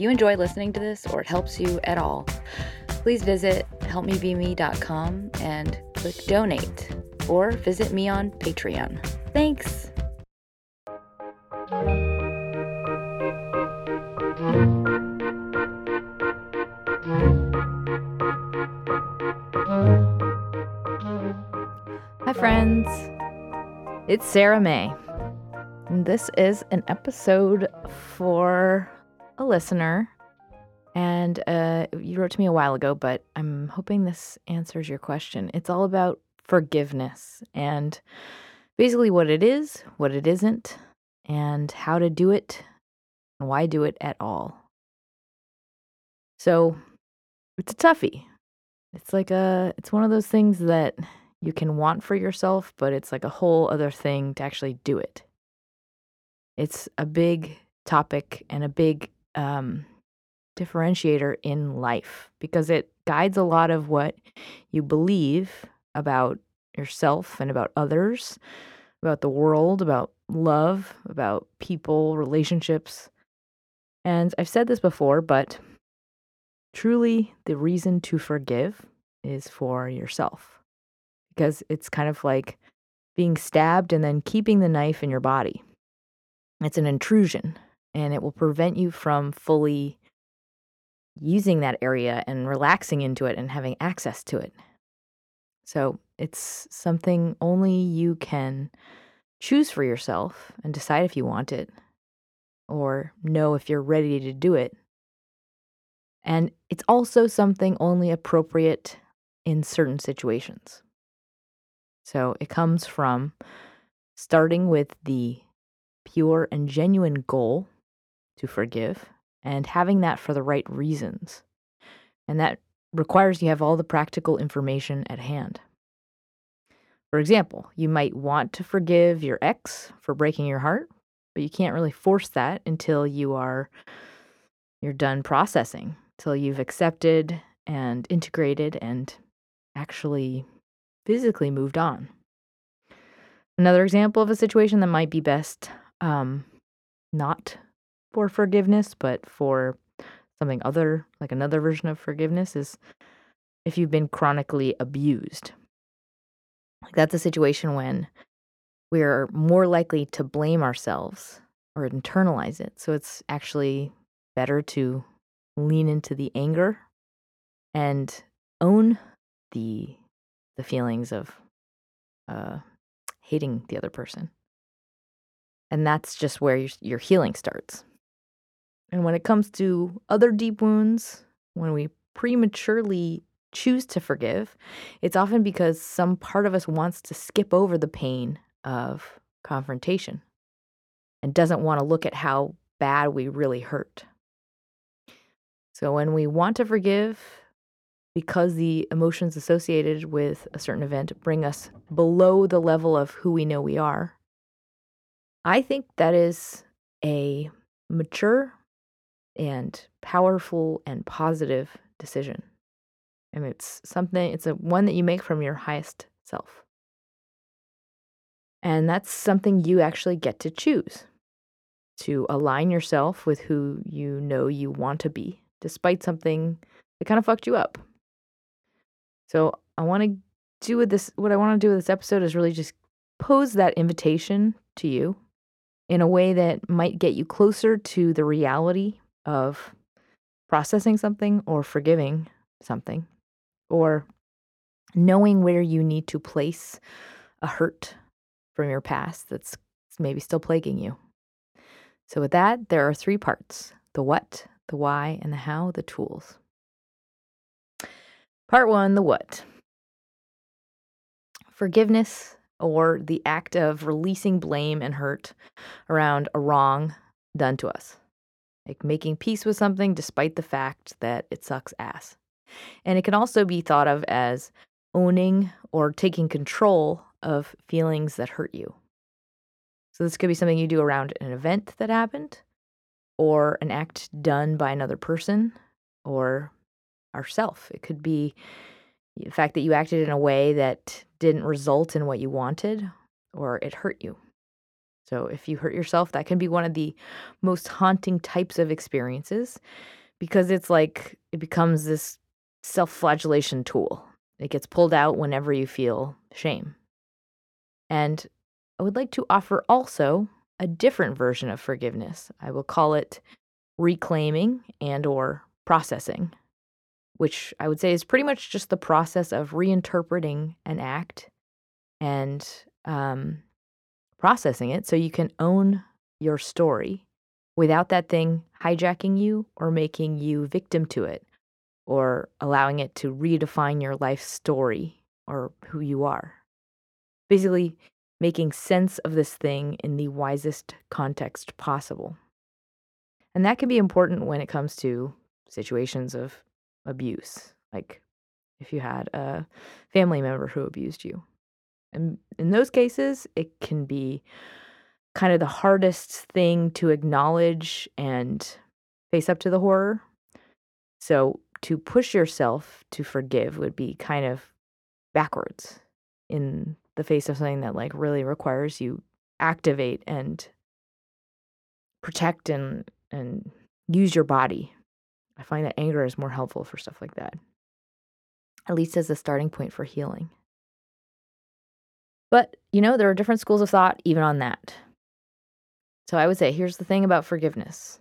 You enjoy listening to this or it helps you at all, please visit helpmebeme.com and click donate or visit me on Patreon. Thanks. Hi, friends. It's Sarah May. This is an episode for a listener. And uh, you wrote to me a while ago, but I'm hoping this answers your question. It's all about forgiveness and basically what it is, what it isn't, and how to do it, and why do it at all. So it's a toughie. It's like a, it's one of those things that you can want for yourself, but it's like a whole other thing to actually do it. It's a big topic and a big um, differentiator in life because it guides a lot of what you believe about yourself and about others, about the world, about love, about people, relationships. And I've said this before, but truly the reason to forgive is for yourself because it's kind of like being stabbed and then keeping the knife in your body. It's an intrusion and it will prevent you from fully using that area and relaxing into it and having access to it. So it's something only you can choose for yourself and decide if you want it or know if you're ready to do it. And it's also something only appropriate in certain situations. So it comes from starting with the pure and genuine goal to forgive and having that for the right reasons. And that requires you have all the practical information at hand. For example, you might want to forgive your ex for breaking your heart, but you can't really force that until you are you're done processing, till you've accepted and integrated and actually physically moved on. Another example of a situation that might be best um, not for forgiveness, but for something other, like another version of forgiveness, is if you've been chronically abused. Like that's a situation when we're more likely to blame ourselves or internalize it. So it's actually better to lean into the anger and own the the feelings of uh, hating the other person. And that's just where your, your healing starts. And when it comes to other deep wounds, when we prematurely choose to forgive, it's often because some part of us wants to skip over the pain of confrontation and doesn't want to look at how bad we really hurt. So when we want to forgive, because the emotions associated with a certain event bring us below the level of who we know we are, I think that is a mature and powerful and positive decision. And it's something, it's a one that you make from your highest self. And that's something you actually get to choose to align yourself with who you know you want to be, despite something that kind of fucked you up. So I want to do with this, what I want to do with this episode is really just pose that invitation to you in a way that might get you closer to the reality of processing something or forgiving something or knowing where you need to place a hurt from your past that's maybe still plaguing you. So, with that, there are three parts the what, the why, and the how, the tools. Part one the what. Forgiveness or the act of releasing blame and hurt around a wrong done to us. Like making peace with something despite the fact that it sucks ass. And it can also be thought of as owning or taking control of feelings that hurt you. So, this could be something you do around an event that happened, or an act done by another person, or ourself. It could be the fact that you acted in a way that didn't result in what you wanted, or it hurt you. So, if you hurt yourself, that can be one of the most haunting types of experiences because it's like it becomes this self flagellation tool. It gets pulled out whenever you feel shame. And I would like to offer also a different version of forgiveness. I will call it reclaiming and or processing, which I would say is pretty much just the process of reinterpreting an act and um, processing it so you can own your story without that thing hijacking you or making you victim to it or allowing it to redefine your life story or who you are. Basically, making sense of this thing in the wisest context possible. And that can be important when it comes to situations of abuse, like if you had a family member who abused you. And in those cases, it can be kind of the hardest thing to acknowledge and face up to the horror. So, to push yourself to forgive would be kind of backwards in the face of something that like really requires you activate and protect and and use your body. I find that anger is more helpful for stuff like that. At least as a starting point for healing. But, you know, there are different schools of thought even on that. So I would say here's the thing about forgiveness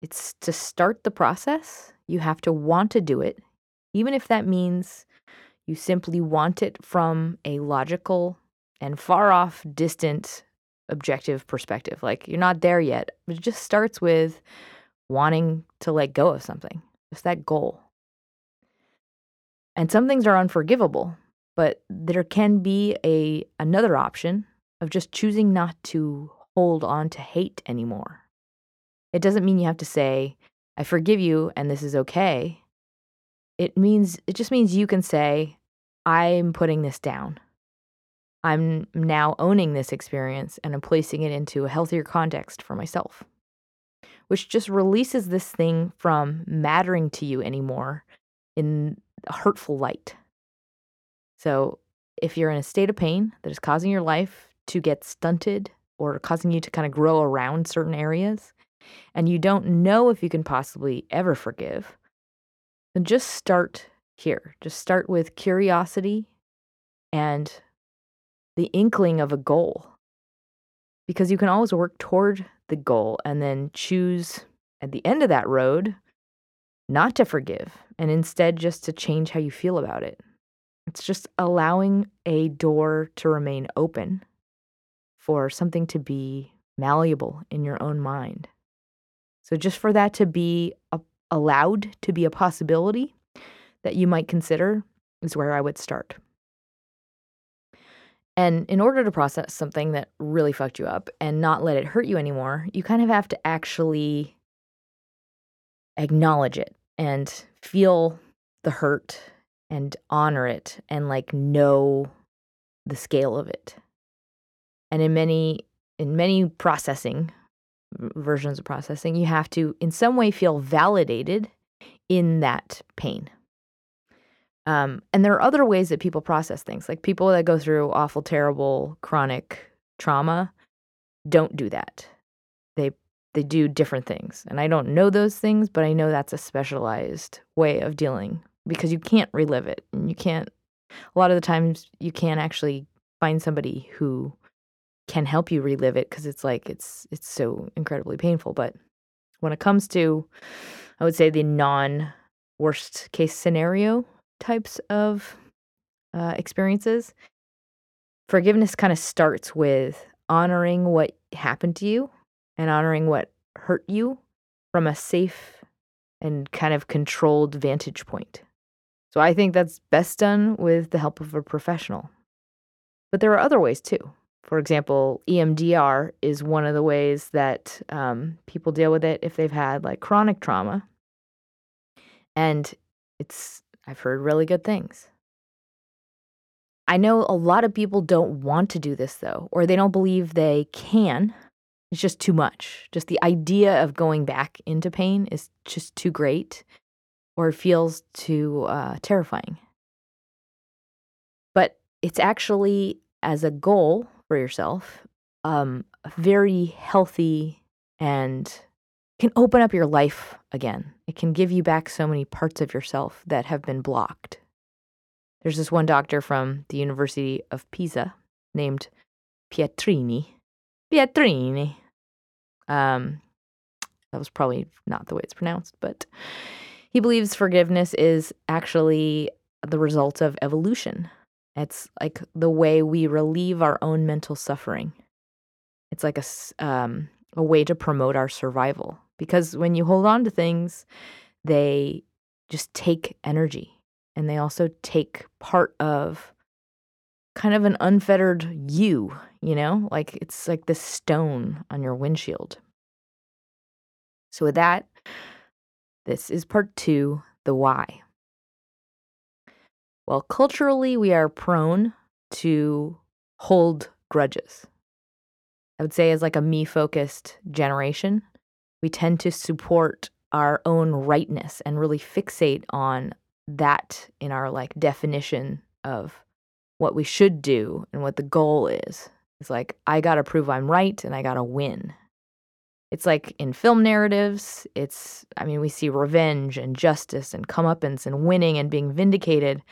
it's to start the process, you have to want to do it, even if that means you simply want it from a logical and far off, distant, objective perspective. Like you're not there yet, but it just starts with wanting to let go of something, just that goal. And some things are unforgivable, but there can be a another option of just choosing not to hold on to hate anymore. It doesn't mean you have to say, I forgive you and this is okay. It means it just means you can say, I'm putting this down. I'm now owning this experience and I'm placing it into a healthier context for myself, which just releases this thing from mattering to you anymore in a hurtful light. So, if you're in a state of pain that is causing your life to get stunted or causing you to kind of grow around certain areas, and you don't know if you can possibly ever forgive, then just start here. Just start with curiosity and the inkling of a goal. Because you can always work toward the goal and then choose at the end of that road not to forgive and instead just to change how you feel about it. It's just allowing a door to remain open for something to be malleable in your own mind. So, just for that to be a, allowed to be a possibility that you might consider is where I would start. And in order to process something that really fucked you up and not let it hurt you anymore, you kind of have to actually acknowledge it and feel the hurt and honor it and like know the scale of it. And in many in many processing versions of processing, you have to in some way feel validated in that pain. Um, and there are other ways that people process things. Like people that go through awful, terrible, chronic trauma don't do that. They they do different things. And I don't know those things, but I know that's a specialized way of dealing because you can't relive it and you can't a lot of the times you can't actually find somebody who can help you relive it because it's like it's it's so incredibly painful but when it comes to i would say the non worst case scenario types of uh, experiences forgiveness kind of starts with honoring what happened to you and honoring what hurt you from a safe and kind of controlled vantage point so I think that's best done with the help of a professional. But there are other ways too. For example, EMDR is one of the ways that um, people deal with it if they've had like chronic trauma. And it's, I've heard really good things. I know a lot of people don't want to do this though, or they don't believe they can. It's just too much. Just the idea of going back into pain is just too great, or feels too uh, terrifying. But it's actually, as a goal for yourself, um, very healthy and can open up your life again. It can give you back so many parts of yourself that have been blocked. There's this one doctor from the University of Pisa named Pietrini. Pietrini. Um, that was probably not the way it's pronounced, but he believes forgiveness is actually the result of evolution. It's like the way we relieve our own mental suffering. It's like a, um, a way to promote our survival. Because when you hold on to things, they just take energy and they also take part of kind of an unfettered you, you know? Like it's like this stone on your windshield. So, with that, this is part two the why. Well, culturally, we are prone to hold grudges. I would say, as like a me focused generation, we tend to support our own rightness and really fixate on that in our like definition of what we should do and what the goal is. It's like, I gotta prove I'm right and I gotta win. It's like in film narratives, it's, I mean, we see revenge and justice and comeuppance and winning and being vindicated,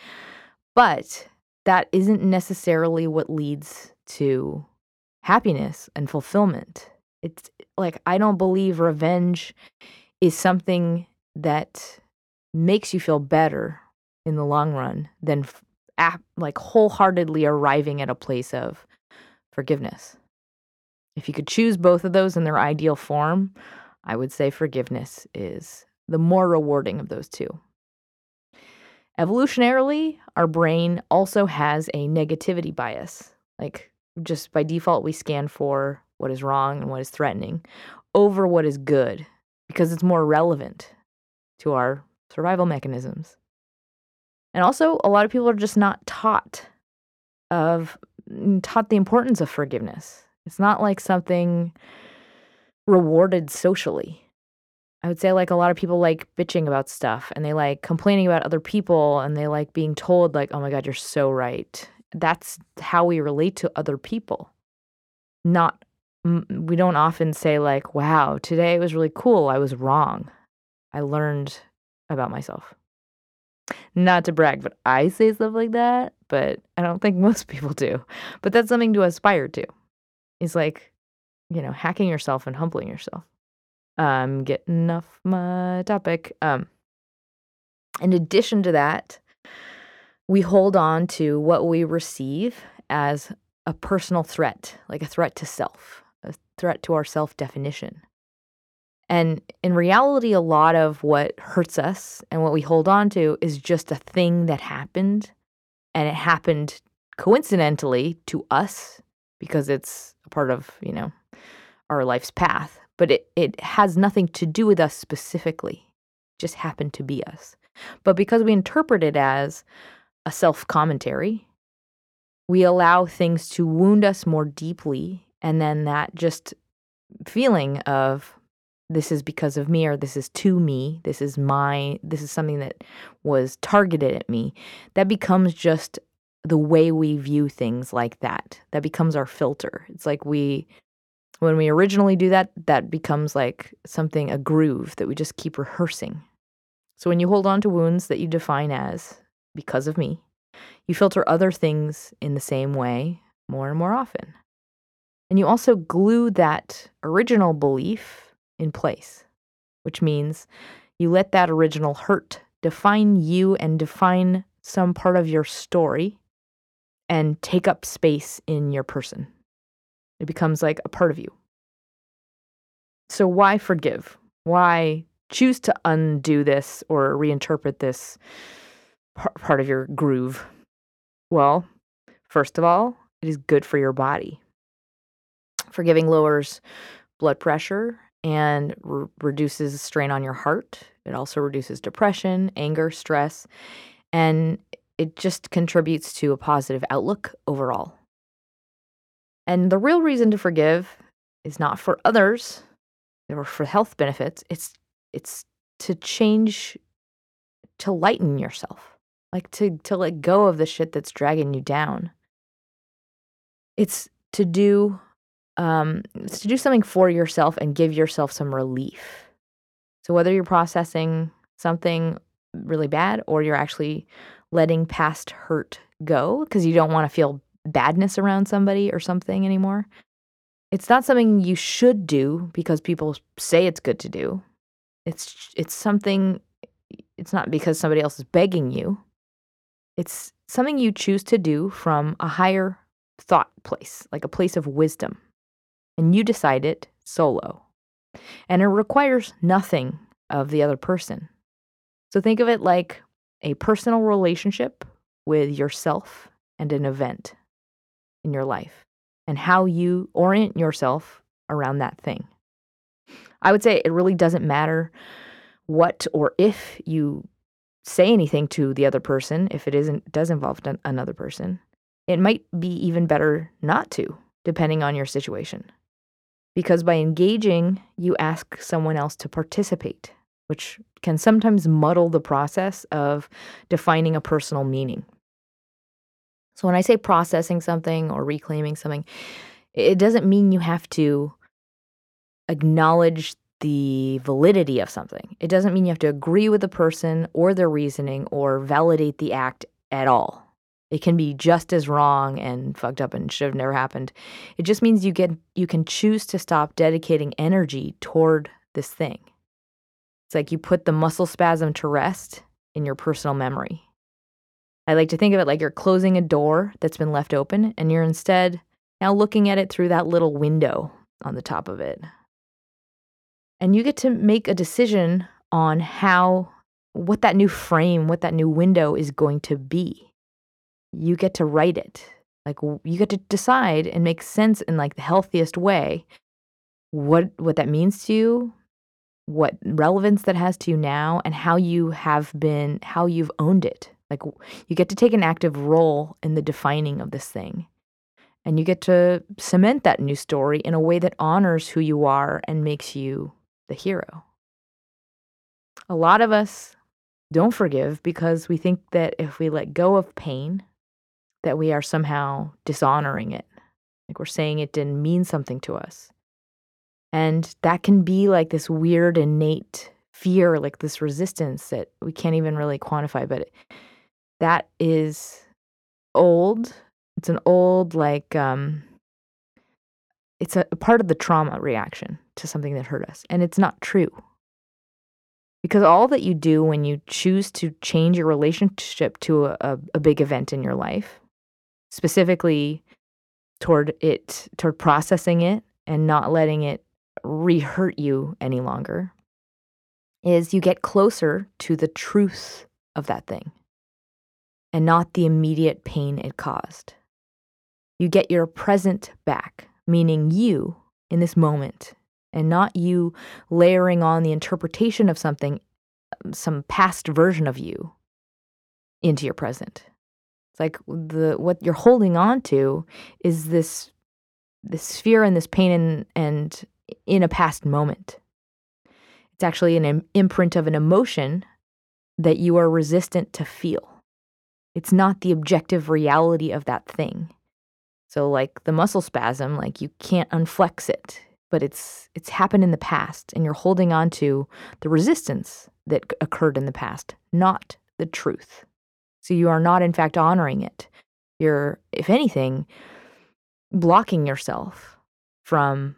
but that isn't necessarily what leads to happiness and fulfillment. It's like, I don't believe revenge is something that makes you feel better in the long run than like wholeheartedly arriving at a place of forgiveness. If you could choose both of those in their ideal form, I would say forgiveness is the more rewarding of those two. Evolutionarily, our brain also has a negativity bias. Like, just by default, we scan for what is wrong and what is threatening over what is good because it's more relevant to our survival mechanisms. And also, a lot of people are just not taught of taught the importance of forgiveness. It's not like something rewarded socially. I would say like a lot of people like bitching about stuff and they like complaining about other people and they like being told like, "Oh my god, you're so right." That's how we relate to other people. Not we don't often say like, "Wow, today was really cool. I was wrong. I learned about myself." Not to brag, but I say stuff like that, but I don't think most people do. But that's something to aspire to is like, you know, hacking yourself and humbling yourself. Um, getting off my topic. Um, in addition to that, we hold on to what we receive as a personal threat, like a threat to self, a threat to our self definition. And in reality, a lot of what hurts us and what we hold on to is just a thing that happened. And it happened coincidentally to us because it's a part of, you know, our life's path, but it, it has nothing to do with us specifically. It just happened to be us. But because we interpret it as a self commentary, we allow things to wound us more deeply. And then that just feeling of this is because of me or this is to me, this is my, this is something that was targeted at me, that becomes just the way we view things like that. That becomes our filter. It's like we, when we originally do that, that becomes like something, a groove that we just keep rehearsing. So when you hold on to wounds that you define as because of me, you filter other things in the same way more and more often. And you also glue that original belief in place, which means you let that original hurt define you and define some part of your story and take up space in your person. It becomes like a part of you. So, why forgive? Why choose to undo this or reinterpret this part of your groove? Well, first of all, it is good for your body. Forgiving lowers blood pressure and re- reduces strain on your heart. It also reduces depression, anger, stress, and it just contributes to a positive outlook overall. And the real reason to forgive is not for others or for health benefits. It's it's to change to lighten yourself. Like to to let go of the shit that's dragging you down. It's to do um it's to do something for yourself and give yourself some relief. So whether you're processing something really bad or you're actually letting past hurt go because you don't want to feel badness around somebody or something anymore. It's not something you should do because people say it's good to do. It's it's something it's not because somebody else is begging you. It's something you choose to do from a higher thought place, like a place of wisdom. And you decide it solo. And it requires nothing of the other person. So think of it like a personal relationship with yourself and an event in your life and how you orient yourself around that thing. I would say it really doesn't matter what or if you say anything to the other person if it isn't does involve another person. It might be even better not to, depending on your situation. Because by engaging, you ask someone else to participate, which can sometimes muddle the process of defining a personal meaning. So when I say processing something or reclaiming something, it doesn't mean you have to acknowledge the validity of something. It doesn't mean you have to agree with the person or their reasoning or validate the act at all. It can be just as wrong and fucked up and should have never happened. It just means you get you can choose to stop dedicating energy toward this thing. It's like you put the muscle spasm to rest in your personal memory. I like to think of it like you're closing a door that's been left open and you're instead now looking at it through that little window on the top of it. And you get to make a decision on how, what that new frame, what that new window is going to be. You get to write it. Like you get to decide and make sense in like the healthiest way what what that means to you, what relevance that has to you now and how you have been how you've owned it like you get to take an active role in the defining of this thing. And you get to cement that new story in a way that honors who you are and makes you the hero. A lot of us don't forgive because we think that if we let go of pain, that we are somehow dishonoring it. Like we're saying it didn't mean something to us. And that can be like this weird innate fear, like this resistance that we can't even really quantify, but that is old. It's an old like um it's a, a part of the trauma reaction to something that hurt us and it's not true. Because all that you do when you choose to change your relationship to a, a, a big event in your life, specifically toward it, toward processing it and not letting it re hurt you any longer, is you get closer to the truth of that thing and not the immediate pain it caused. You get your present back, meaning you in this moment, and not you layering on the interpretation of something, some past version of you, into your present. It's like the what you're holding on to is this this fear and this pain and, and in a past moment. It's actually an imprint of an emotion that you are resistant to feel. It's not the objective reality of that thing. So like the muscle spasm, like you can't unflex it, but it's it's happened in the past and you're holding on to the resistance that occurred in the past, not the truth. So you are not in fact honoring it. You're if anything blocking yourself from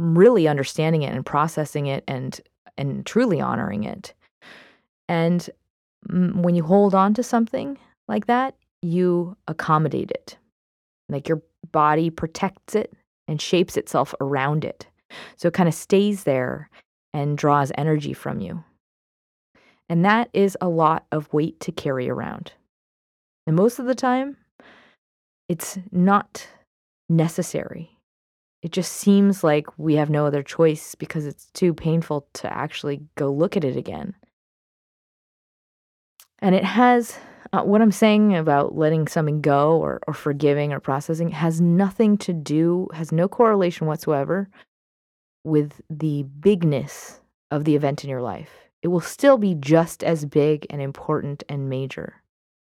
really understanding it and processing it and and truly honoring it. And mm, when you hold on to something like that, you accommodate it. Like your body protects it and shapes itself around it. So it kind of stays there and draws energy from you. And that is a lot of weight to carry around. And most of the time, it's not necessary. It just seems like we have no other choice because it's too painful to actually go look at it again. And it has uh, what I'm saying about letting something go or, or forgiving or processing has nothing to do, has no correlation whatsoever with the bigness of the event in your life. It will still be just as big and important and major.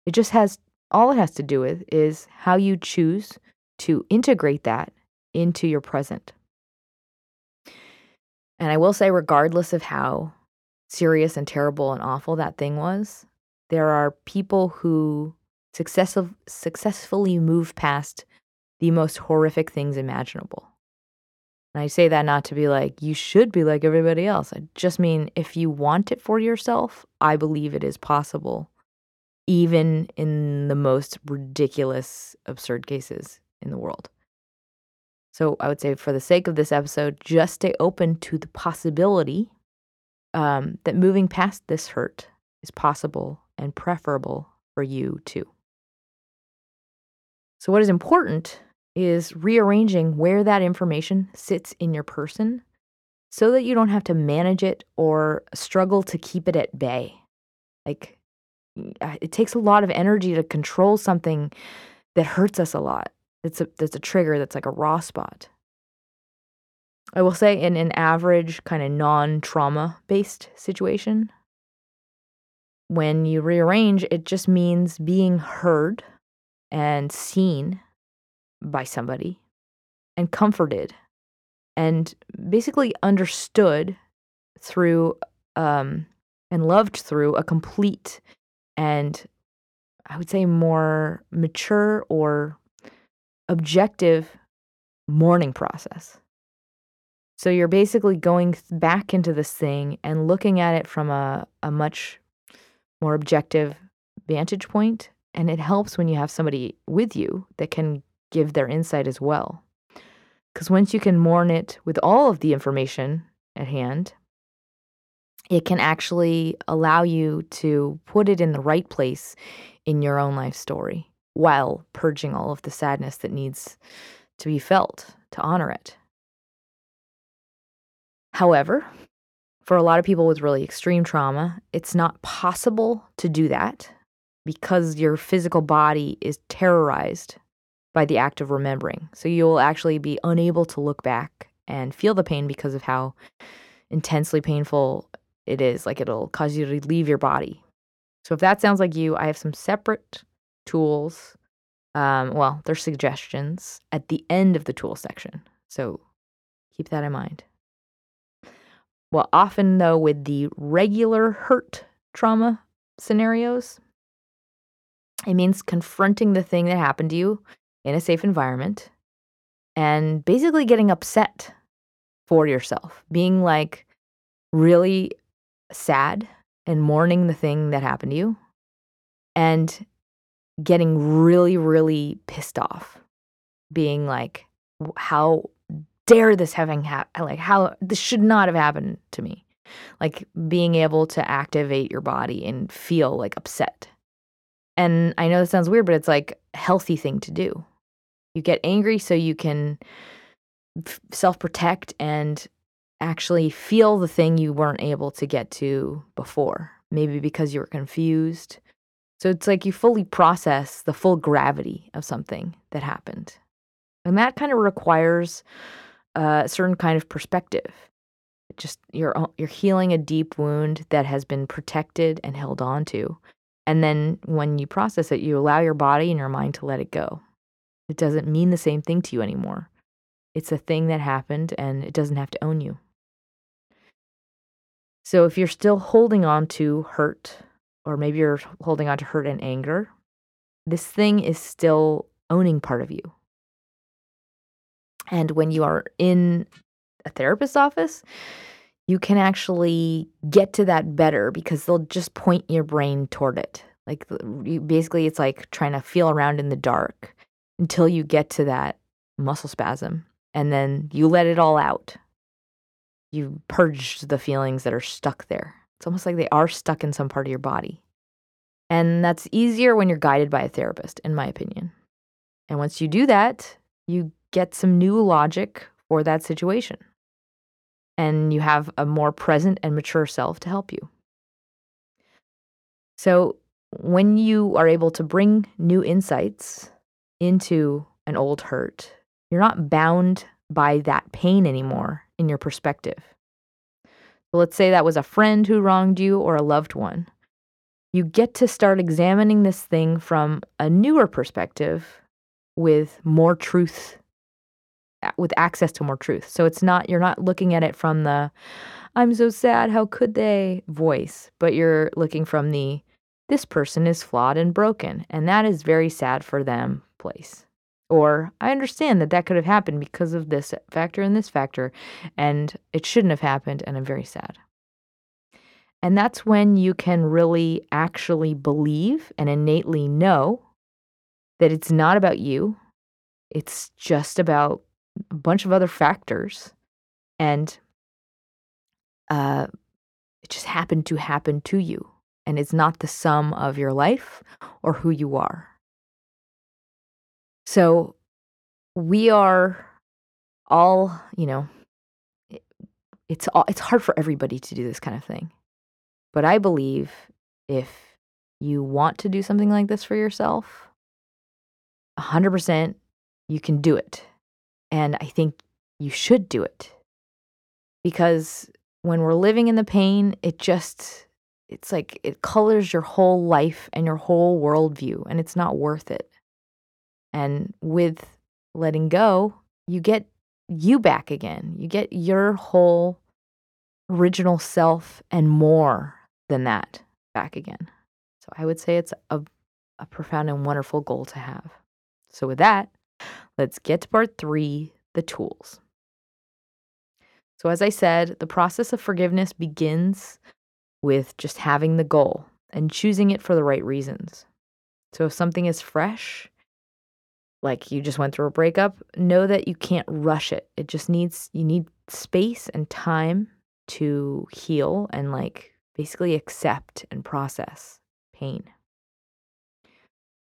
It just has, all it has to do with is how you choose to integrate that into your present. And I will say, regardless of how serious and terrible and awful that thing was, there are people who successfully move past the most horrific things imaginable. And I say that not to be like, you should be like everybody else. I just mean, if you want it for yourself, I believe it is possible, even in the most ridiculous, absurd cases in the world. So I would say, for the sake of this episode, just stay open to the possibility um, that moving past this hurt is possible and preferable for you too. So, what is important is rearranging where that information sits in your person so that you don't have to manage it or struggle to keep it at bay. Like, it takes a lot of energy to control something that hurts us a lot. It's a, that's a trigger that's like a raw spot. I will say, in an average kind of non trauma based situation, when you rearrange, it just means being heard and seen by somebody and comforted and basically understood through um, and loved through a complete and I would say more mature or objective mourning process. So you're basically going back into this thing and looking at it from a, a much more objective vantage point. And it helps when you have somebody with you that can give their insight as well. Because once you can mourn it with all of the information at hand, it can actually allow you to put it in the right place in your own life story while purging all of the sadness that needs to be felt to honor it. However, for a lot of people with really extreme trauma, it's not possible to do that because your physical body is terrorized by the act of remembering. So you'll actually be unable to look back and feel the pain because of how intensely painful it is. Like it'll cause you to leave your body. So if that sounds like you, I have some separate tools. Um, well, they're suggestions at the end of the tool section. So keep that in mind. Well, often though, with the regular hurt trauma scenarios, it means confronting the thing that happened to you in a safe environment and basically getting upset for yourself, being like really sad and mourning the thing that happened to you and getting really, really pissed off, being like, how dare this having happened? Like, how this should not have happened to me. Like, being able to activate your body and feel like upset. And I know this sounds weird, but it's like a healthy thing to do. You get angry so you can self protect and actually feel the thing you weren't able to get to before. Maybe because you were confused. So it's like you fully process the full gravity of something that happened. And that kind of requires uh, a certain kind of perspective. just you're you're healing a deep wound that has been protected and held on to. And then when you process it, you allow your body and your mind to let it go. It doesn't mean the same thing to you anymore. It's a thing that happened and it doesn't have to own you. So if you're still holding on to hurt, or maybe you're holding on to hurt and anger, this thing is still owning part of you. And when you are in a therapist's office, you can actually get to that better because they'll just point your brain toward it. Like you, basically, it's like trying to feel around in the dark until you get to that muscle spasm and then you let it all out. You purged the feelings that are stuck there. It's almost like they are stuck in some part of your body. And that's easier when you're guided by a therapist, in my opinion. And once you do that, you get some new logic for that situation. And you have a more present and mature self to help you. So, when you are able to bring new insights into an old hurt, you're not bound by that pain anymore in your perspective. Let's say that was a friend who wronged you or a loved one. You get to start examining this thing from a newer perspective with more truth, with access to more truth. So it's not, you're not looking at it from the, I'm so sad, how could they voice, but you're looking from the, this person is flawed and broken, and that is very sad for them place. Or I understand that that could have happened because of this factor and this factor, and it shouldn't have happened, and I'm very sad. And that's when you can really actually believe and innately know that it's not about you, it's just about a bunch of other factors. And uh, it just happened to happen to you. And it's not the sum of your life or who you are. So we are all, you know, it's all, it's hard for everybody to do this kind of thing. But I believe if you want to do something like this for yourself, 100% you can do it. And I think you should do it. Because when we're living in the pain, it just, it's like it colors your whole life and your whole worldview, and it's not worth it. And with letting go, you get you back again. You get your whole original self and more than that back again. So I would say it's a, a profound and wonderful goal to have. So, with that, let's get to part three the tools. So, as I said, the process of forgiveness begins with just having the goal and choosing it for the right reasons. So, if something is fresh, like you just went through a breakup, know that you can't rush it. It just needs, you need space and time to heal and like basically accept and process pain.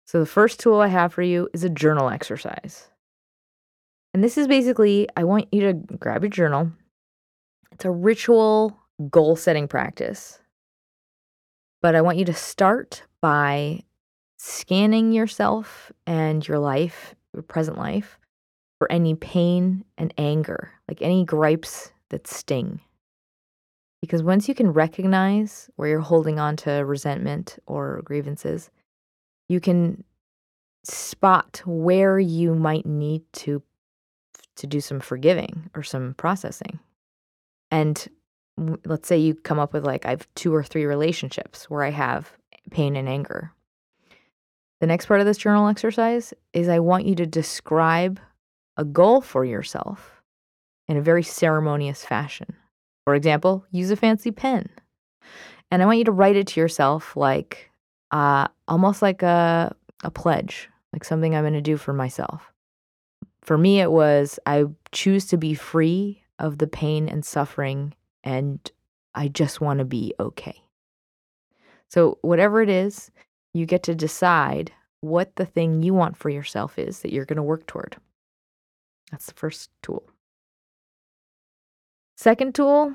So, the first tool I have for you is a journal exercise. And this is basically, I want you to grab your journal. It's a ritual goal setting practice. But I want you to start by scanning yourself and your life, your present life, for any pain and anger, like any gripes that sting. Because once you can recognize where you're holding on to resentment or grievances, you can spot where you might need to to do some forgiving or some processing. And let's say you come up with like I have two or three relationships where I have pain and anger. The next part of this journal exercise is I want you to describe a goal for yourself in a very ceremonious fashion. For example, use a fancy pen. And I want you to write it to yourself like uh, almost like a, a pledge, like something I'm going to do for myself. For me, it was I choose to be free of the pain and suffering, and I just want to be okay. So, whatever it is, you get to decide what the thing you want for yourself is that you're going to work toward. That's the first tool. Second tool,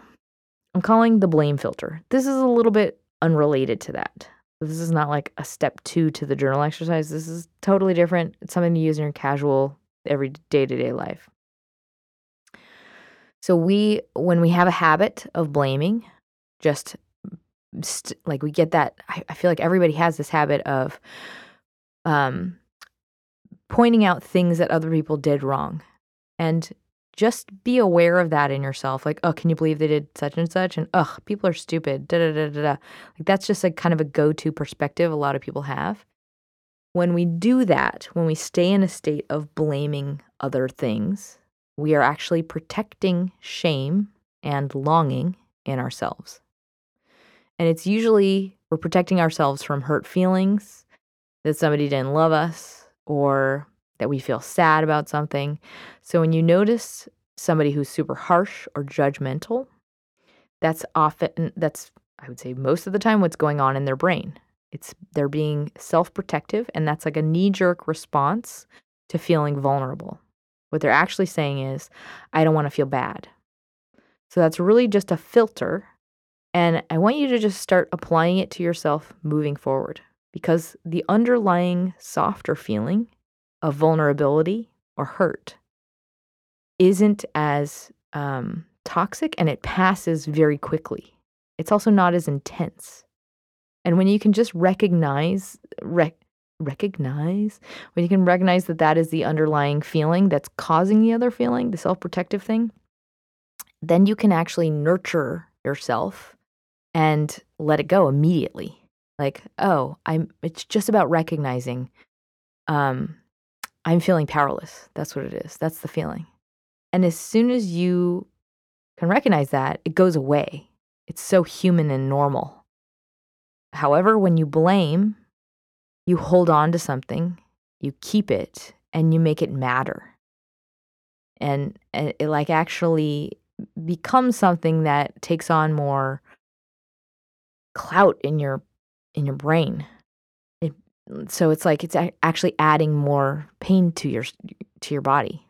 I'm calling the blame filter. This is a little bit unrelated to that. This is not like a step two to the journal exercise. This is totally different. It's something you use in your casual, every day to day life. So, we, when we have a habit of blaming, just st- like we get that I, I feel like everybody has this habit of um pointing out things that other people did wrong. And just be aware of that in yourself like oh can you believe they did such and such? And ugh people are stupid. Da da da da da. Like that's just like kind of a go-to perspective a lot of people have. When we do that when we stay in a state of blaming other things we are actually protecting shame and longing in ourselves and it's usually we're protecting ourselves from hurt feelings that somebody didn't love us or that we feel sad about something. So when you notice somebody who's super harsh or judgmental, that's often that's I would say most of the time what's going on in their brain. It's they're being self-protective and that's like a knee-jerk response to feeling vulnerable. What they're actually saying is, I don't want to feel bad. So that's really just a filter. And I want you to just start applying it to yourself moving forward because the underlying softer feeling of vulnerability or hurt isn't as um, toxic and it passes very quickly. It's also not as intense. And when you can just recognize, rec- recognize, when you can recognize that that is the underlying feeling that's causing the other feeling, the self protective thing, then you can actually nurture yourself and let it go immediately. Like, oh, I'm it's just about recognizing um I'm feeling powerless. That's what it is. That's the feeling. And as soon as you can recognize that, it goes away. It's so human and normal. However, when you blame, you hold on to something, you keep it, and you make it matter. And, and it like actually becomes something that takes on more clout in your in your brain. It, so it's like it's actually adding more pain to your to your body.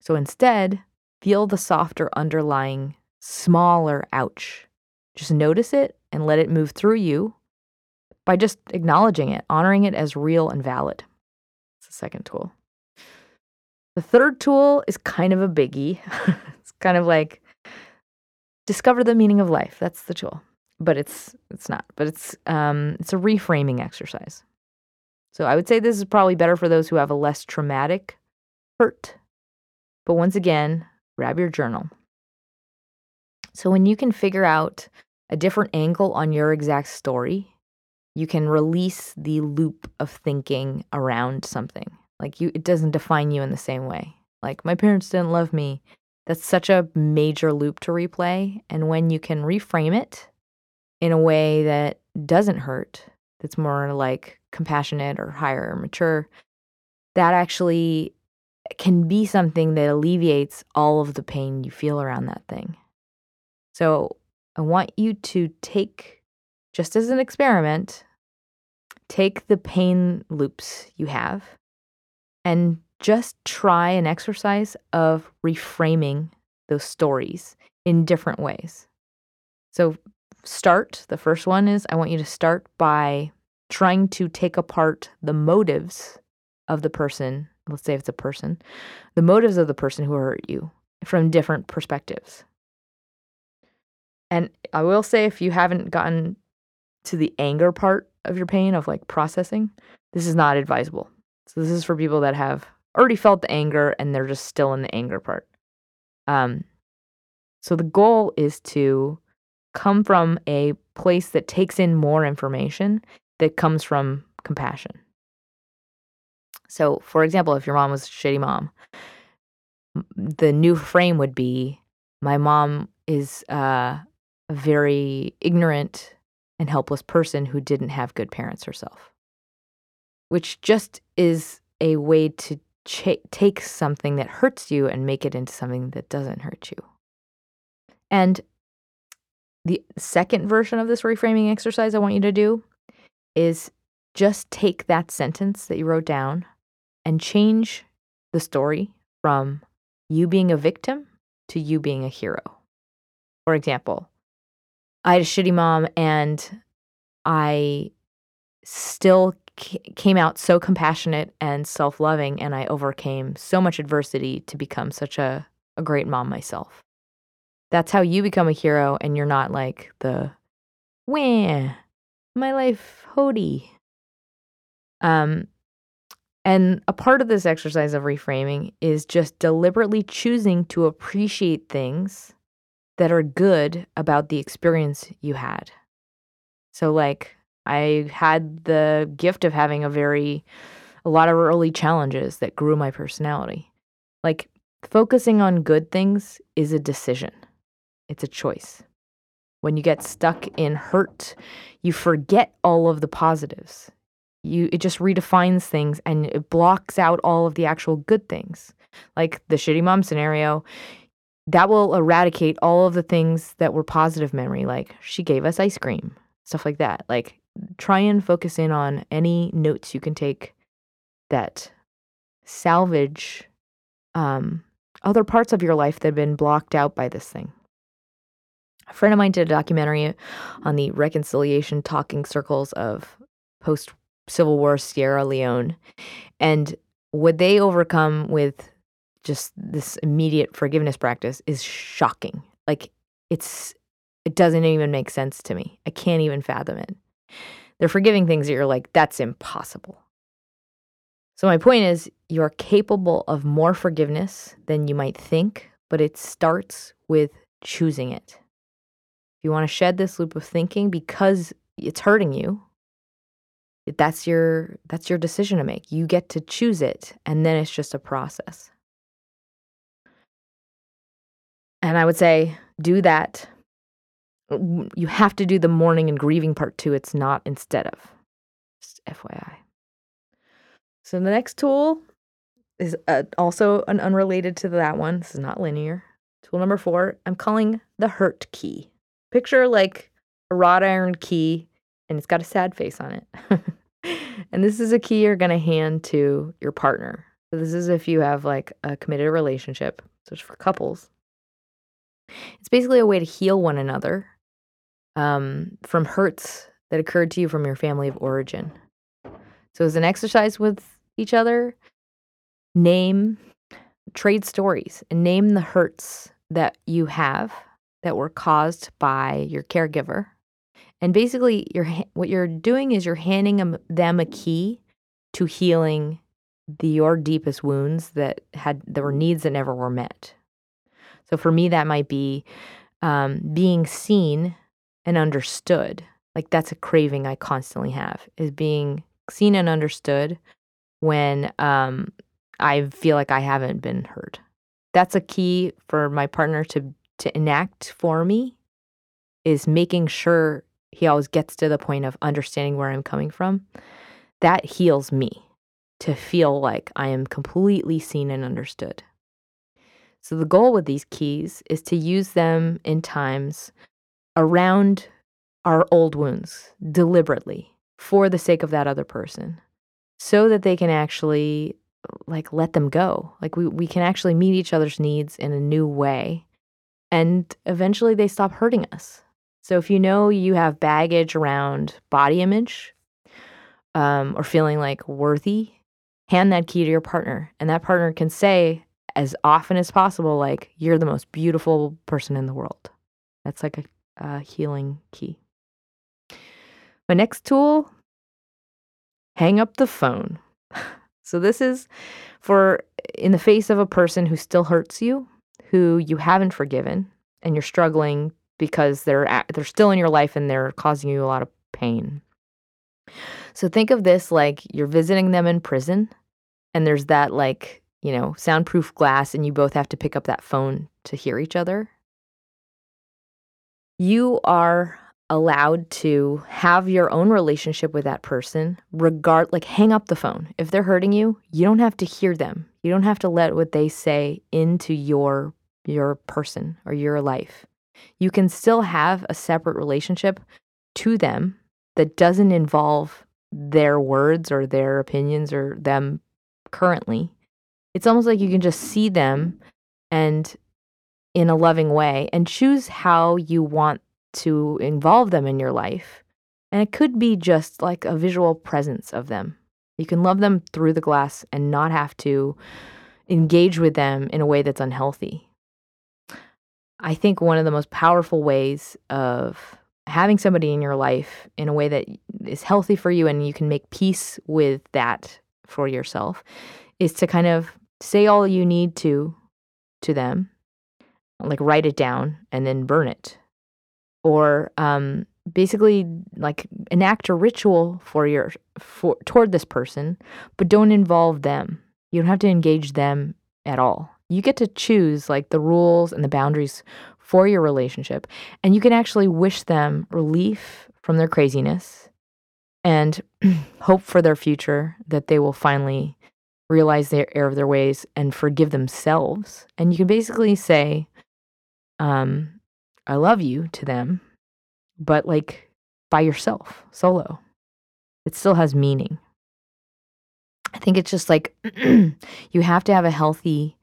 So instead, feel the softer underlying smaller ouch. Just notice it and let it move through you by just acknowledging it, honoring it as real and valid. It's the second tool. The third tool is kind of a biggie. it's kind of like discover the meaning of life. That's the tool. But it's it's not. But it's um it's a reframing exercise. So I would say this is probably better for those who have a less traumatic hurt. But once again, grab your journal. So when you can figure out a different angle on your exact story, you can release the loop of thinking around something. Like you it doesn't define you in the same way. Like my parents didn't love me. That's such a major loop to replay and when you can reframe it in a way that doesn't hurt, that's more like compassionate or higher or mature, that actually can be something that alleviates all of the pain you feel around that thing. So I want you to take, just as an experiment, take the pain loops you have and just try an exercise of reframing those stories in different ways. So, start the first one is I want you to start by trying to take apart the motives of the person. Let's say it's a person, the motives of the person who hurt you from different perspectives. And I will say, if you haven't gotten to the anger part of your pain, of like processing, this is not advisable. So, this is for people that have already felt the anger and they're just still in the anger part. Um, so, the goal is to come from a place that takes in more information that comes from compassion. So, for example, if your mom was a shitty mom, the new frame would be my mom is uh, a very ignorant and helpless person who didn't have good parents herself, which just is a way to ch- take something that hurts you and make it into something that doesn't hurt you. And the second version of this reframing exercise I want you to do is just take that sentence that you wrote down and change the story from you being a victim to you being a hero. For example, I had a shitty mom and I still came out so compassionate and self loving, and I overcame so much adversity to become such a, a great mom myself. That's how you become a hero, and you're not like the wah, my life hody. Um, and a part of this exercise of reframing is just deliberately choosing to appreciate things that are good about the experience you had. So, like, I had the gift of having a very, a lot of early challenges that grew my personality. Like, focusing on good things is a decision, it's a choice. When you get stuck in hurt, you forget all of the positives. You, it just redefines things and it blocks out all of the actual good things. Like the shitty mom scenario, that will eradicate all of the things that were positive memory, like she gave us ice cream, stuff like that. Like try and focus in on any notes you can take that salvage um, other parts of your life that have been blocked out by this thing. A friend of mine did a documentary on the reconciliation talking circles of post Civil War Sierra Leone. And what they overcome with just this immediate forgiveness practice is shocking. Like it's it doesn't even make sense to me. I can't even fathom it. They're forgiving things that you're like, that's impossible. So, my point is, you're capable of more forgiveness than you might think, but it starts with choosing it. You want to shed this loop of thinking because it's hurting you, that's your that's your decision to make. You get to choose it and then it's just a process. And I would say do that. You have to do the mourning and grieving part too. It's not instead of. Just FYI. So the next tool is uh, also an unrelated to that one. This is not linear. Tool number four, I'm calling the hurt key. Picture like a wrought iron key and it's got a sad face on it. and this is a key you're going to hand to your partner. So this is if you have like a committed relationship. So it's for couples. It's basically a way to heal one another um, from hurts that occurred to you from your family of origin. So as an exercise with each other, name, trade stories, and name the hurts that you have that were caused by your caregiver. And basically, you're what you're doing is you're handing them, a key to healing the, your deepest wounds that had there were needs that never were met. So for me, that might be um, being seen and understood. Like that's a craving I constantly have is being seen and understood when um, I feel like I haven't been heard. That's a key for my partner to to enact for me is making sure he always gets to the point of understanding where I'm coming from. That heals me to feel like I am completely seen and understood. So the goal with these keys is to use them in times around our old wounds deliberately for the sake of that other person so that they can actually like let them go. Like we we can actually meet each other's needs in a new way and eventually they stop hurting us. So if you know you have baggage around body image um, or feeling like worthy, hand that key to your partner and that partner can say as often as possible like you're the most beautiful person in the world. That's like a, a healing key. My next tool hang up the phone. so, this is for in the face of a person who still hurts you, who you haven't forgiven, and you're struggling because they're they're still in your life and they're causing you a lot of pain. So think of this like you're visiting them in prison and there's that like, you know, soundproof glass and you both have to pick up that phone to hear each other. You are allowed to have your own relationship with that person regard like hang up the phone if they're hurting you you don't have to hear them you don't have to let what they say into your your person or your life you can still have a separate relationship to them that doesn't involve their words or their opinions or them currently it's almost like you can just see them and in a loving way and choose how you want to involve them in your life. And it could be just like a visual presence of them. You can love them through the glass and not have to engage with them in a way that's unhealthy. I think one of the most powerful ways of having somebody in your life in a way that is healthy for you and you can make peace with that for yourself is to kind of say all you need to to them like write it down and then burn it or um, basically like enact a ritual for your for toward this person, but don't involve them. You don't have to engage them at all. You get to choose like the rules and the boundaries for your relationship, and you can actually wish them relief from their craziness and hope for their future that they will finally realize their error of their ways and forgive themselves. And you can basically say, um, I love you to them, but like by yourself, solo. It still has meaning. I think it's just like you have to have a healthy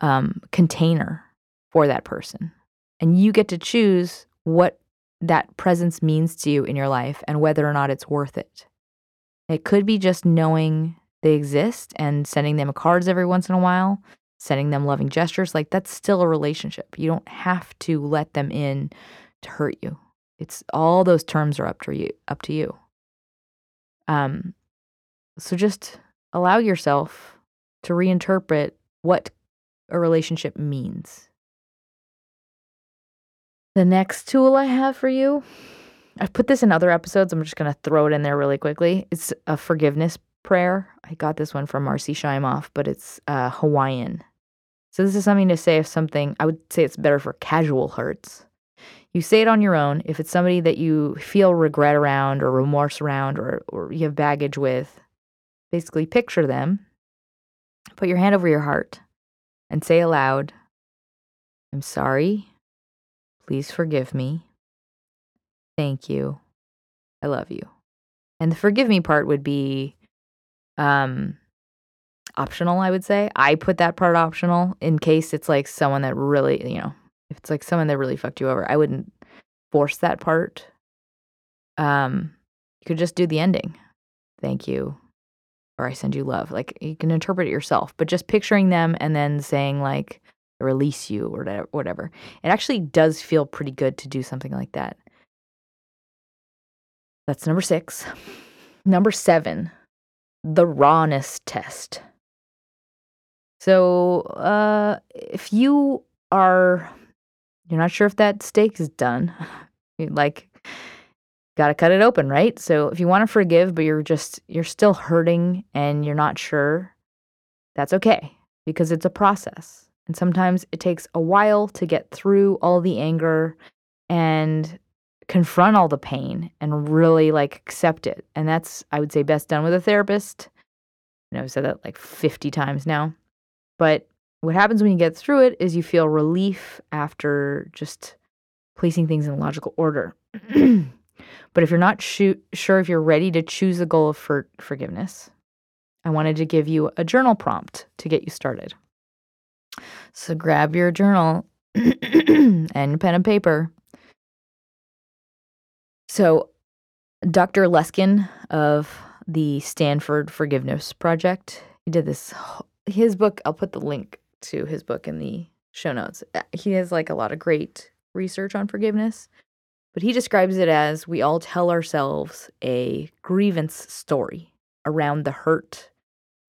um, container for that person. And you get to choose what that presence means to you in your life and whether or not it's worth it. It could be just knowing they exist and sending them cards every once in a while, sending them loving gestures. Like that's still a relationship. You don't have to let them in to hurt you. It's all those terms are up to you up to you. Um so just allow yourself to reinterpret what a relationship means. The next tool I have for you, I've put this in other episodes. I'm just going to throw it in there really quickly. It's a forgiveness prayer. I got this one from Marcy Shimoff, but it's uh, Hawaiian. So this is something to say if something, I would say it's better for casual hurts. You say it on your own. If it's somebody that you feel regret around or remorse around or, or you have baggage with, basically picture them, put your hand over your heart, and say aloud, I'm sorry. Please forgive me. Thank you. I love you. And the forgive me part would be um optional, I would say. I put that part optional in case it's like someone that really, you know, if it's like someone that really fucked you over. I wouldn't force that part. Um you could just do the ending. Thank you. Or I send you love. Like you can interpret it yourself, but just picturing them and then saying like release you or whatever. It actually does feel pretty good to do something like that. That's number six. Number seven, the rawness test. So, uh, if you are, you're not sure if that steak is done, You like, got to cut it open, right? So, if you want to forgive, but you're just, you're still hurting and you're not sure, that's okay because it's a process. And sometimes it takes a while to get through all the anger and confront all the pain and really like accept it. And that's, I would say, best done with a therapist. Know I've said that like 50 times now. But what happens when you get through it is you feel relief after just placing things in logical order. but if you're not sure if you're ready to choose a goal of for- forgiveness, I wanted to give you a journal prompt to get you started. So grab your journal and pen and paper. So, Dr. Luskin of the Stanford Forgiveness Project, he did this. His book, I'll put the link to his book in the show notes. Uh, he has like a lot of great research on forgiveness, but he describes it as we all tell ourselves a grievance story around the hurt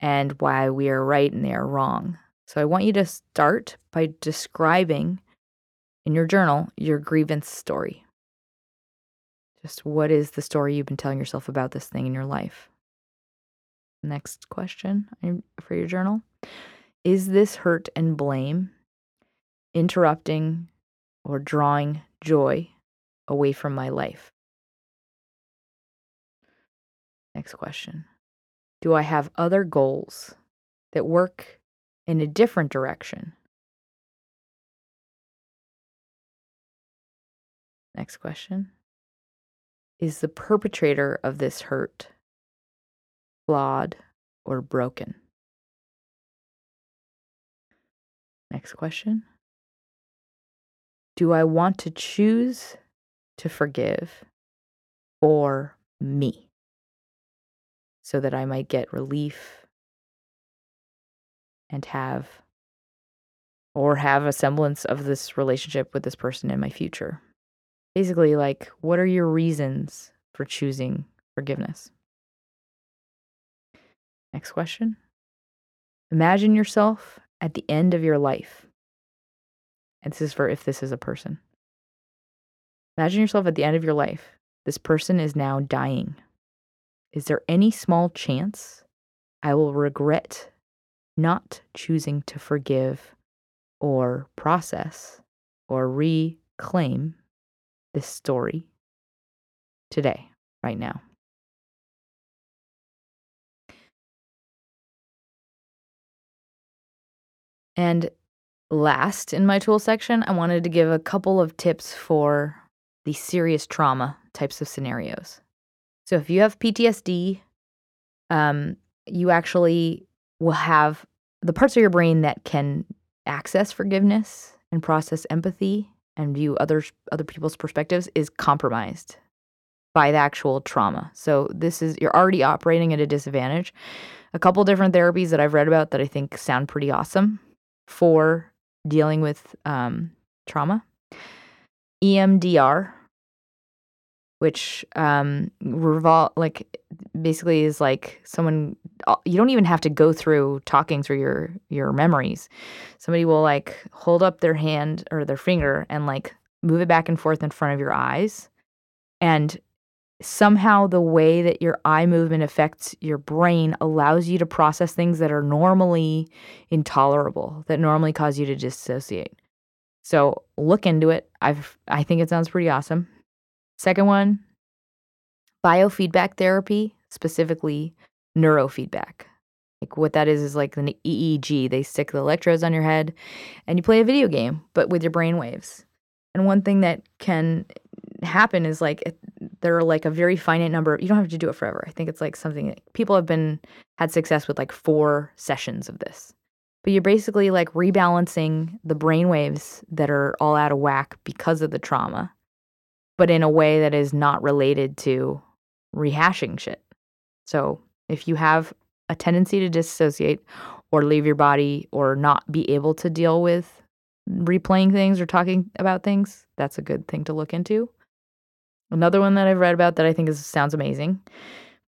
and why we are right and they are wrong. So I want you to start by describing in your journal your grievance story. Just what is the story you've been telling yourself about this thing in your life? Next question for your journal Is this hurt and blame interrupting or drawing joy away from my life? Next question Do I have other goals that work in a different direction. Next question Is the perpetrator of this hurt flawed or broken? Next question Do I want to choose to forgive for me so that I might get relief and have or have a semblance of this relationship with this person in my future. Basically, like, what are your reasons for choosing forgiveness? Next question. Imagine yourself at the end of your life. And this is for if this is a person. Imagine yourself at the end of your life. This person is now dying. Is there any small chance I will regret not choosing to forgive or process or reclaim this story today, right now. And last in my tool section, I wanted to give a couple of tips for the serious trauma types of scenarios. So if you have PTSD, um, you actually will have the parts of your brain that can access forgiveness and process empathy and view others other people's perspectives is compromised by the actual trauma. So this is you're already operating at a disadvantage. A couple different therapies that I've read about that I think sound pretty awesome for dealing with um, trauma. EMDR, which um, revol like basically is like someone uh, you don't even have to go through talking through your your memories. Somebody will like hold up their hand or their finger and like move it back and forth in front of your eyes and somehow the way that your eye movement affects your brain allows you to process things that are normally intolerable that normally cause you to dissociate. So look into it. I've i think it sounds pretty awesome. Second one biofeedback therapy specifically neurofeedback. Like what that is is like an eeg they stick the electrodes on your head and you play a video game but with your brain waves and one thing that can happen is like there are like a very finite number. You don't have to do it forever. I think it's like something people have been had success with like four sessions of this. But you're basically like rebalancing the brain waves that are all out of whack because of the trauma, but in a way that is not related to rehashing shit. So if you have a tendency to dissociate or leave your body or not be able to deal with replaying things or talking about things, that's a good thing to look into. Another one that I've read about that I think is sounds amazing.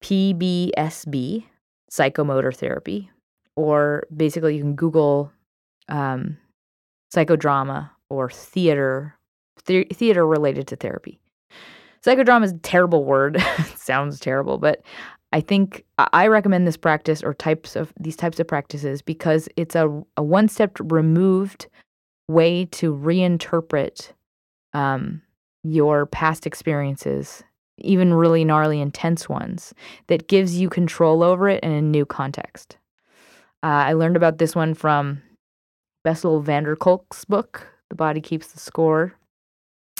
PBSP, psychomotor therapy, or basically you can Google um, psychodrama or theater, the- theater related to therapy. Psychodrama is a terrible word. sounds terrible, but I think I recommend this practice or types of these types of practices because it's a, a one step removed way to reinterpret um, your past experiences, even really gnarly, intense ones, that gives you control over it in a new context. Uh, I learned about this one from Bessel van der Kolk's book, The Body Keeps the Score.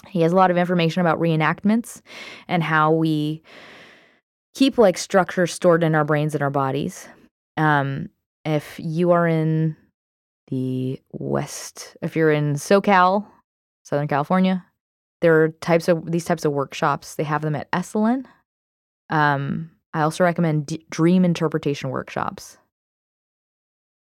He has a lot of information about reenactments and how we keep like structure stored in our brains and our bodies. Um, if you are in the West, if you're in SoCal, Southern California, there are types of these types of workshops. They have them at Esalen. Um, I also recommend d- dream interpretation workshops.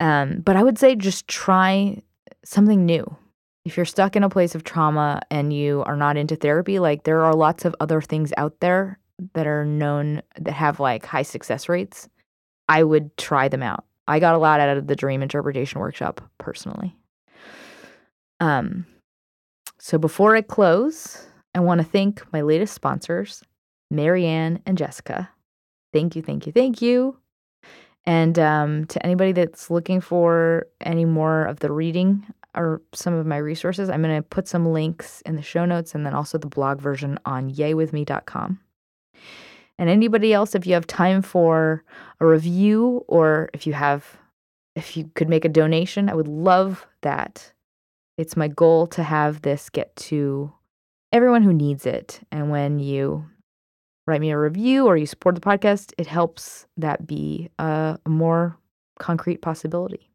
Um, but I would say just try something new. If you're stuck in a place of trauma and you are not into therapy, like there are lots of other things out there that are known that have like high success rates. I would try them out. I got a lot out of the dream interpretation workshop personally. Um, so before I close, I want to thank my latest sponsors, Marianne and Jessica. Thank you, thank you, thank you. And um, to anybody that's looking for any more of the reading or some of my resources, I'm going to put some links in the show notes and then also the blog version on yaywithme.com. And anybody else, if you have time for a review or if you have, if you could make a donation, I would love that. It's my goal to have this get to everyone who needs it. And when you write me a review or you support the podcast, it helps that be a, more concrete possibility.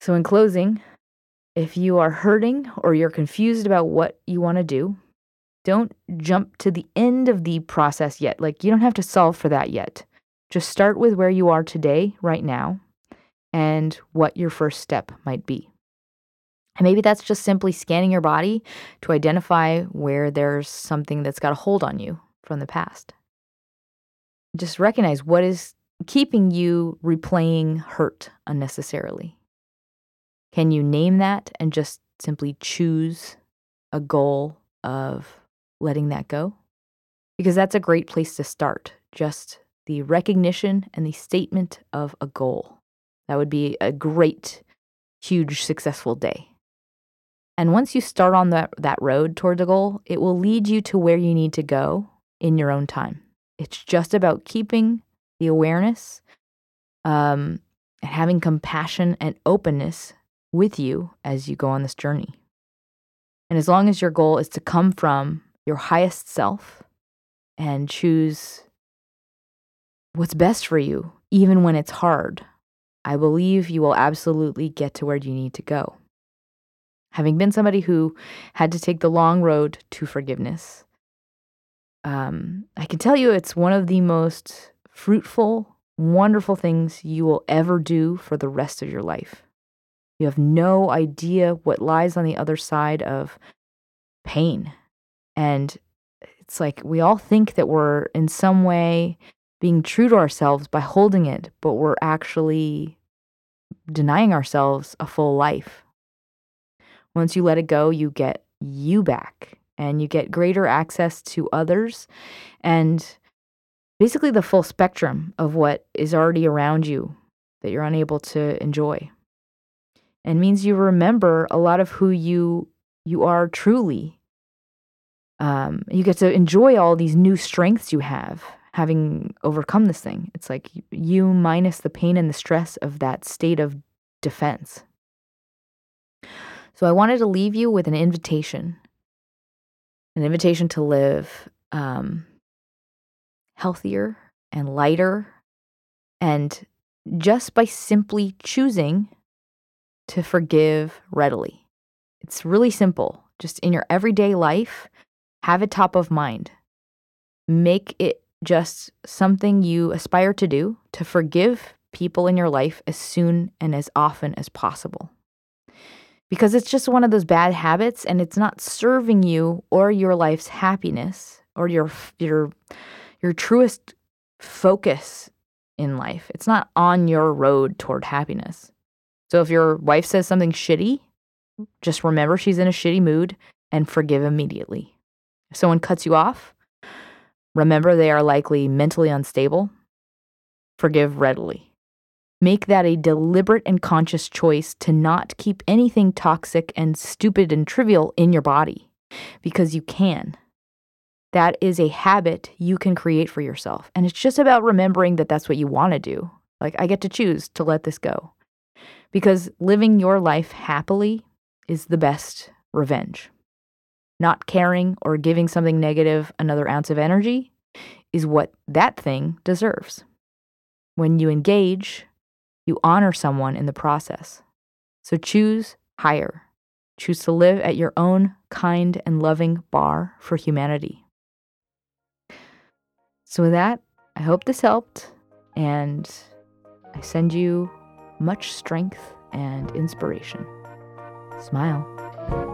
So, in closing, if you are hurting or you're confused about what you want to do, don't jump to the end of the process yet. Like, you don't have to solve for that yet. Just start with where you are today, right now, and what your first step might be. And maybe that's just simply scanning your body to identify where there's something that's got a hold on you from the past. Just recognize what is keeping you replaying hurt unnecessarily. Can you name that and just simply choose a goal of letting that go? Because that's a great place to start. Just the recognition and the statement of a goal. That would be a great, huge, successful day. And once you start on that, that road toward the goal, it will lead you to where you need to go in your own time. It's just about keeping the awareness um, and having compassion and openness with you as you go on this journey. And as long as your goal is to come from your highest self and choose what's best for you, even when it's hard, I believe you will absolutely get to where you need to go. Having been somebody who had to take the long road to forgiveness, um, I can tell you it's one of the most fruitful, wonderful things you will ever do for the rest of your life. You have no idea what lies on the other side of pain. And it's like we all think that we're in some way being true to ourselves by holding it, but we're actually denying ourselves a full life. Once you let it go, you get you back and you get greater access to others and basically the full spectrum of what is already around you that you're unable to enjoy. And means you remember a lot of who you you are truly. Um, you get to enjoy all these new strengths you have having overcome this thing. It's like you minus the pain and the stress of that state of defense. So I wanted to leave you with an invitation an invitation to live um, healthier and lighter. And just by simply choosing to forgive readily, it's really simple. Just in your everyday life, have it top of mind. Make it just something you aspire to do to forgive people in your life as soon and as often as possible. Because it's just one of those bad habits and it's not serving you or your life's happiness or your your your truest focus in life. It's not on your road toward happiness. So if your wife says something shitty, just remember she's in a shitty mood and forgive immediately. If someone cuts you off, Remember, they are likely mentally unstable. Forgive readily. Make that a deliberate and conscious choice to not keep anything toxic and stupid and trivial in your body because you can. That is a habit you can create for yourself. And it's just about remembering that that's what you want to do. Like, I get to choose to let this go. Because living your life happily is the best revenge not caring or giving something negative another ounce of energy is what that thing deserves. When you engage, you honor someone in the process. So choose higher. Choose to live at your own kind and loving bar for humanity. So, with that, I hope this helped, and I send you much strength and inspiration. Smile.